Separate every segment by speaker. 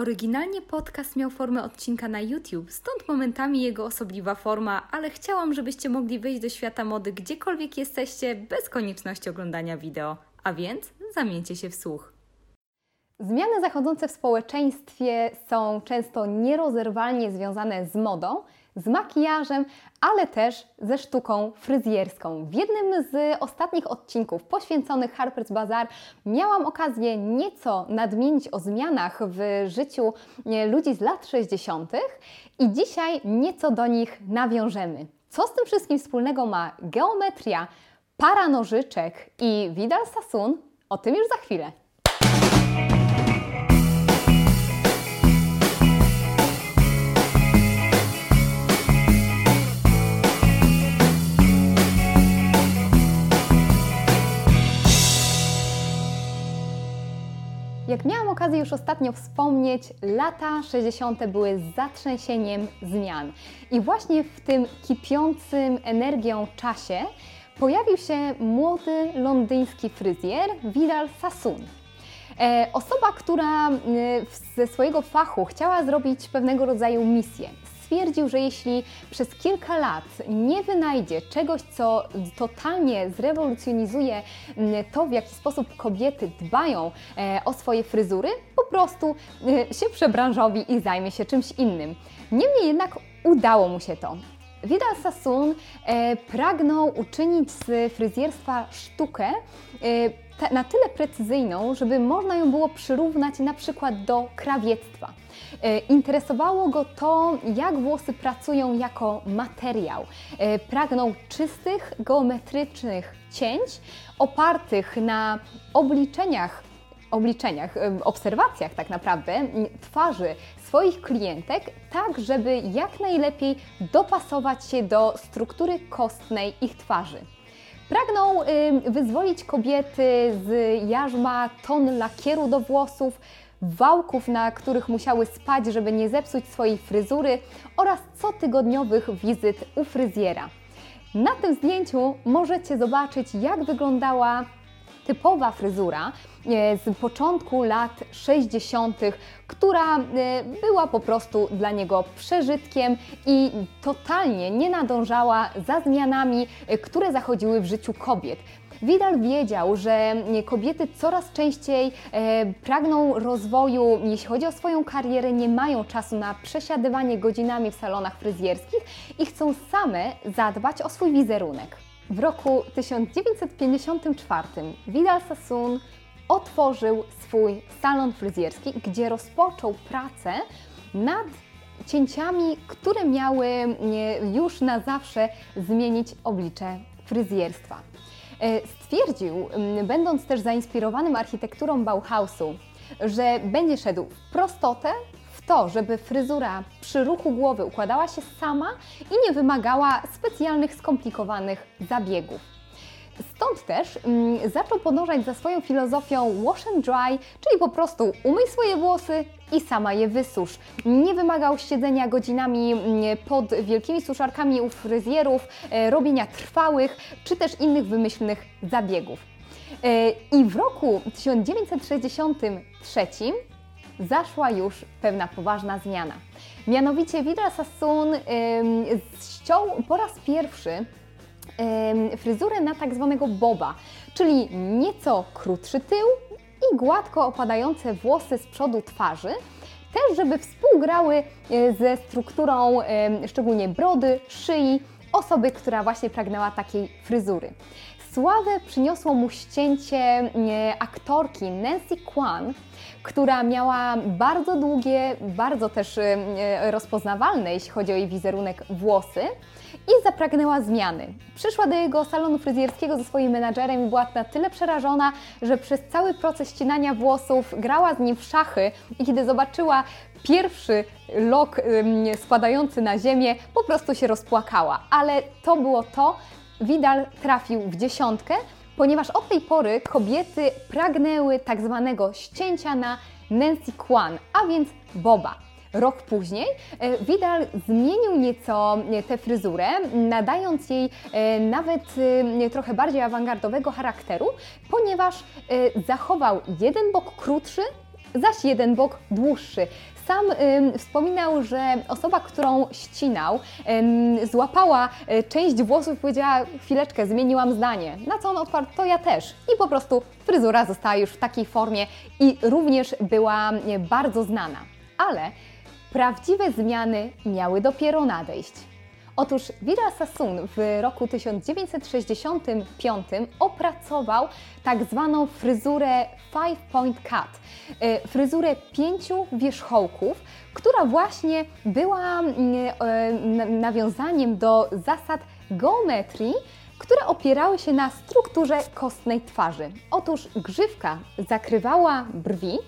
Speaker 1: Oryginalnie podcast miał formę odcinka na YouTube, stąd momentami jego osobliwa forma, ale chciałam, żebyście mogli wyjść do świata mody gdziekolwiek jesteście, bez konieczności oglądania wideo. A więc zamieńcie się w słuch.
Speaker 2: Zmiany zachodzące w społeczeństwie są często nierozerwalnie związane z modą, z makijażem, ale też ze sztuką fryzjerską. W jednym z ostatnich odcinków poświęconych Harper's Bazaar miałam okazję nieco nadmienić o zmianach w życiu ludzi z lat 60. i dzisiaj nieco do nich nawiążemy. Co z tym wszystkim wspólnego ma geometria, para nożyczek i Vidal Sassoon? O tym już za chwilę. Jak miałam okazję już ostatnio wspomnieć, lata 60. były zatrzęsieniem zmian. I właśnie w tym kipiącym energią czasie pojawił się młody londyński fryzjer Vidal Sassoon. E, osoba, która e, ze swojego fachu chciała zrobić pewnego rodzaju misję, stwierdził, że jeśli przez kilka lat nie wynajdzie czegoś, co totalnie zrewolucjonizuje mm, to, w jaki sposób kobiety dbają e, o swoje fryzury, po prostu e, się przebranżowi i zajmie się czymś innym. Niemniej jednak udało mu się to. Vidal Sassoon e, pragnął uczynić z fryzjerstwa sztukę e, na tyle precyzyjną, żeby można ją było przyrównać na przykład do krawiectwa. E, interesowało go to, jak włosy pracują jako materiał. Pragnął czystych, geometrycznych cięć opartych na obliczeniach obliczeniach, obserwacjach tak naprawdę twarzy swoich klientek, tak żeby jak najlepiej dopasować się do struktury kostnej ich twarzy. Pragnął wyzwolić kobiety z jarzma ton lakieru do włosów, wałków, na których musiały spać, żeby nie zepsuć swojej fryzury oraz cotygodniowych wizyt u fryzjera. Na tym zdjęciu możecie zobaczyć, jak wyglądała typowa fryzura e, z początku lat 60., która e, była po prostu dla niego przeżytkiem i totalnie nie nadążała za zmianami, e, które zachodziły w życiu kobiet. Widal wiedział, że kobiety coraz częściej pragną rozwoju, jeśli chodzi o swoją karierę, nie mają czasu na przesiadywanie godzinami w salonach fryzjerskich i chcą same zadbać o swój wizerunek. W roku 1954 Vidal Sassoon otworzył swój salon fryzjerski, gdzie rozpoczął pracę nad cięciami, które miały już na zawsze zmienić oblicze fryzjerstwa. E, stwierdził, będąc też zainspirowanym architekturą Bauhausu, że będzie szedł w prostotę, to, żeby fryzura przy ruchu głowy układała się sama i nie wymagała specjalnych, skomplikowanych zabiegów. Stąd też mm, zaczął podążać za swoją filozofią wash and dry, czyli po prostu umyj swoje włosy i sama je wysusz. Nie wymagał siedzenia godzinami mm, pod wielkimi suszarkami u fryzjerów, e, robienia trwałych czy też innych wymyślnych zabiegów. E, I w roku 1963 zaszła już pewna poważna zmiana. Mianowicie Vidal Sassoon ściął po raz pierwszy fryzurę na tak zwanego boba, czyli nieco krótszy tył i gładko opadające włosy z przodu twarzy, też żeby współgrały e, ze strukturą szczególnie brody, szyi osoby, która właśnie pragnęła takiej fryzury. Sławę przyniosło mu ścięcie e, aktorki Nancy Kwan, która miała bardzo długie, bardzo też e, rozpoznawalne, jeśli chodzi o jej wizerunek, włosy i zapragnęła zmiany. Przyszła do jego salonu fryzjerskiego ze swoim menadżerem i była na tyle przerażona, że przez cały proces ścinania włosów grała z nim w szachy i kiedy zobaczyła pierwszy lok spadający na ziemię, po prostu się rozpłakała. Ale to było to, Widal trafił w dziesiątkę, ponieważ od tej pory kobiety pragnęły tak zwanego ścięcia na Nancy Kwan, a więc Boba. Rok później e, Vidal zmienił nieco e, tę fryzurę, nadając jej e, nawet trochę bardziej awangardowego charakteru, ponieważ zachował jeden bok krótszy, zaś jeden bok dłuższy. Sam wspominał, że osoba, którą ścinał, złapała y, część włosów i powiedziała: Chwileczkę, zmieniłam zdanie. Na co on odparł: To ja też. I po prostu fryzura została już w takiej formie i również była y, bardzo znana. Ale prawdziwe zmiany miały dopiero nadejść. Otóż Vira Sassoon w roku 1965 opracował tak zwaną fryzurę Five Point Cut, e, fryzurę pięciu wierzchołków, która właśnie była mm, e, nawiązaniem do zasad geometrii, które opierały się na strukturze kostnej twarzy. Otóż grzywka zakrywała brwi,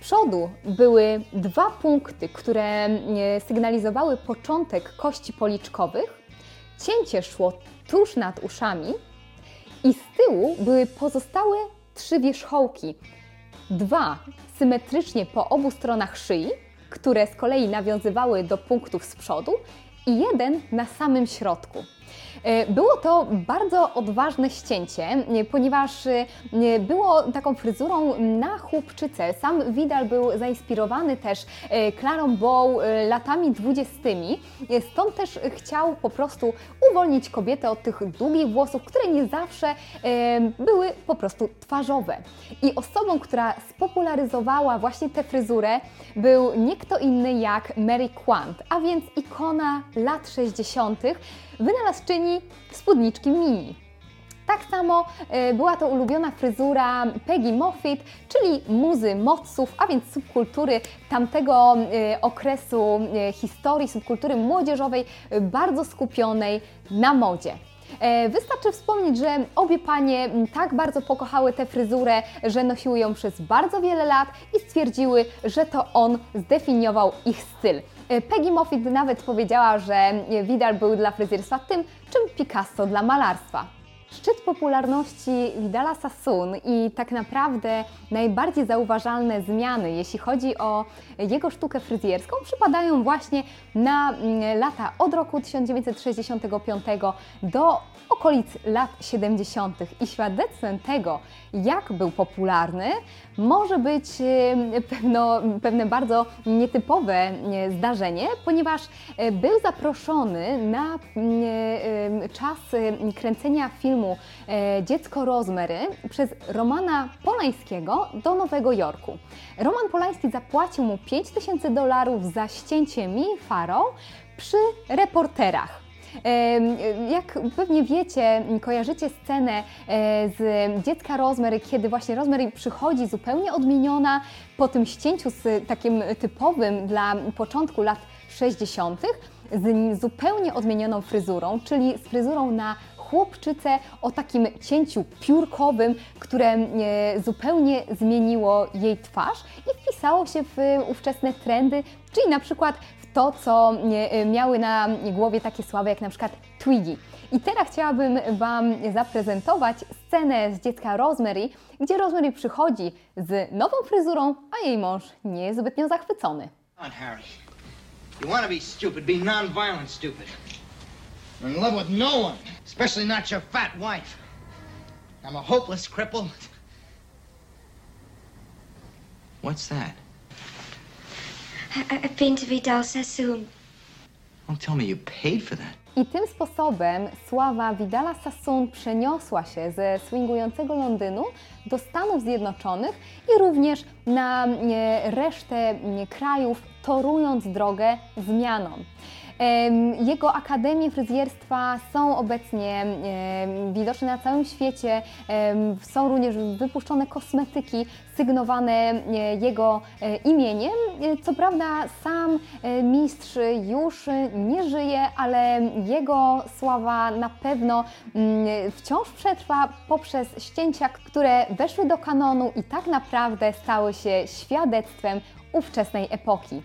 Speaker 2: przodu były dwa punkty, które e, sygnalizowały początek kości policzkowych. Cięcie szło tuż nad uszami i z tyłu były pozostałe trzy wierzchołki. Dwa symetrycznie po obu stronach szyi, które z kolei nawiązywały do punktów z przodu i jeden na samym środku. E, było to bardzo odważne ścięcie, e, ponieważ e, było taką fryzurą na chłopczycę. Sam Widal był zainspirowany też Clarą Bow latami dwudziestymi, stąd też chciał po prostu uwolnić kobietę od tych długich włosów, które nie zawsze były po prostu twarzowe. I osobą, która spopularyzowała właśnie tę fryzurę był nie kto inny jak Mary Quant, a więc ikona lat 60., wynalazczyni spódniczki mini. Tak samo e, była to ulubiona fryzura Peggy Moffitt, czyli muzy moców, a więc subkultury tamtego e, okresu e, historii, subkultury młodzieżowej, bardzo skupionej na modzie. Wystarczy wspomnieć, że obie panie tak bardzo pokochały tę fryzurę, że nosiły ją przez bardzo wiele lat i stwierdziły, że to on zdefiniował ich styl. E, Peggy Moffitt nawet powiedziała, że Vidal był dla fryzjerstwa tym, czym Picasso dla malarstwa. Szczyt popularności Vidala Sassoon i tak naprawdę najbardziej zauważalne zmiany, jeśli chodzi o jego sztukę fryzjerską, przypadają właśnie na mm, lata od roku 1965 do okolic lat 70. I świadectwem tego, jak był popularny, może być pewno, pewne bardzo nietypowe zdarzenie, ponieważ e, był zaproszony na czas kręcenia filmu e, Dziecko Rozmery przez Romana Polańskiego do Nowego Jorku. Roman Polański zapłacił mu 5000 dolarów za ścięcie Mini Farrow przy reporterach. Jak pewnie wiecie, kojarzycie scenę e, z dziecka Rosemary, kiedy właśnie Rosemary przychodzi zupełnie odmieniona po tym ścięciu z takim typowym dla początku lat 60., z zupełnie odmienioną fryzurą, czyli z fryzurą na chłopczycę o takim cięciu piórkowym, które e, zupełnie zmieniło jej twarz i wpisało się w ówczesne trendy, czyli na przykład to, co e, miały na głowie takie sławy jak na przykład Twiggy. I teraz chciałabym Wam zaprezentować scenę z dziecka Rosemary, gdzie Rosemary przychodzi z nową fryzurą, a jej mąż nie jest zbytnio zachwycony. On, Harry. You want to be stupid, be non-violent stupid. I'm in love with no one, especially not your fat wife. I'm a hopeless cripple. What's that? I've been to Vidal Sassoon. Don't tell me you paid for that. I tym sposobem sława Vidala Sassoon przeniosła się ze swingującego Londynu do Stanów Zjednoczonych i również na e, resztę e, krajów, torując drogę zmianom. Jego akademie fryzjerstwa są obecnie widoczne na całym świecie. Są również wypuszczone kosmetyki sygnowane e, jego e, imieniem. E, co prawda sam mistrz już nie żyje, ale jego sława na pewno mm, wciąż przetrwa poprzez ścięcia, które weszły do kanonu i tak naprawdę stały się świadectwem ówczesnej epoki.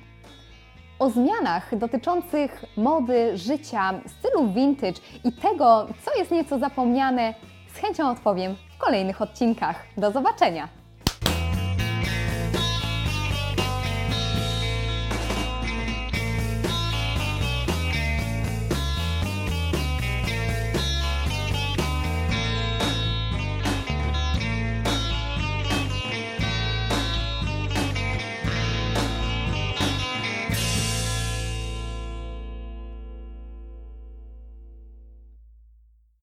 Speaker 2: O zmianach dotyczących mody, życia, stylu vintage i tego, co jest nieco zapomniane, z chęcią odpowiem w kolejnych odcinkach. Do zobaczenia!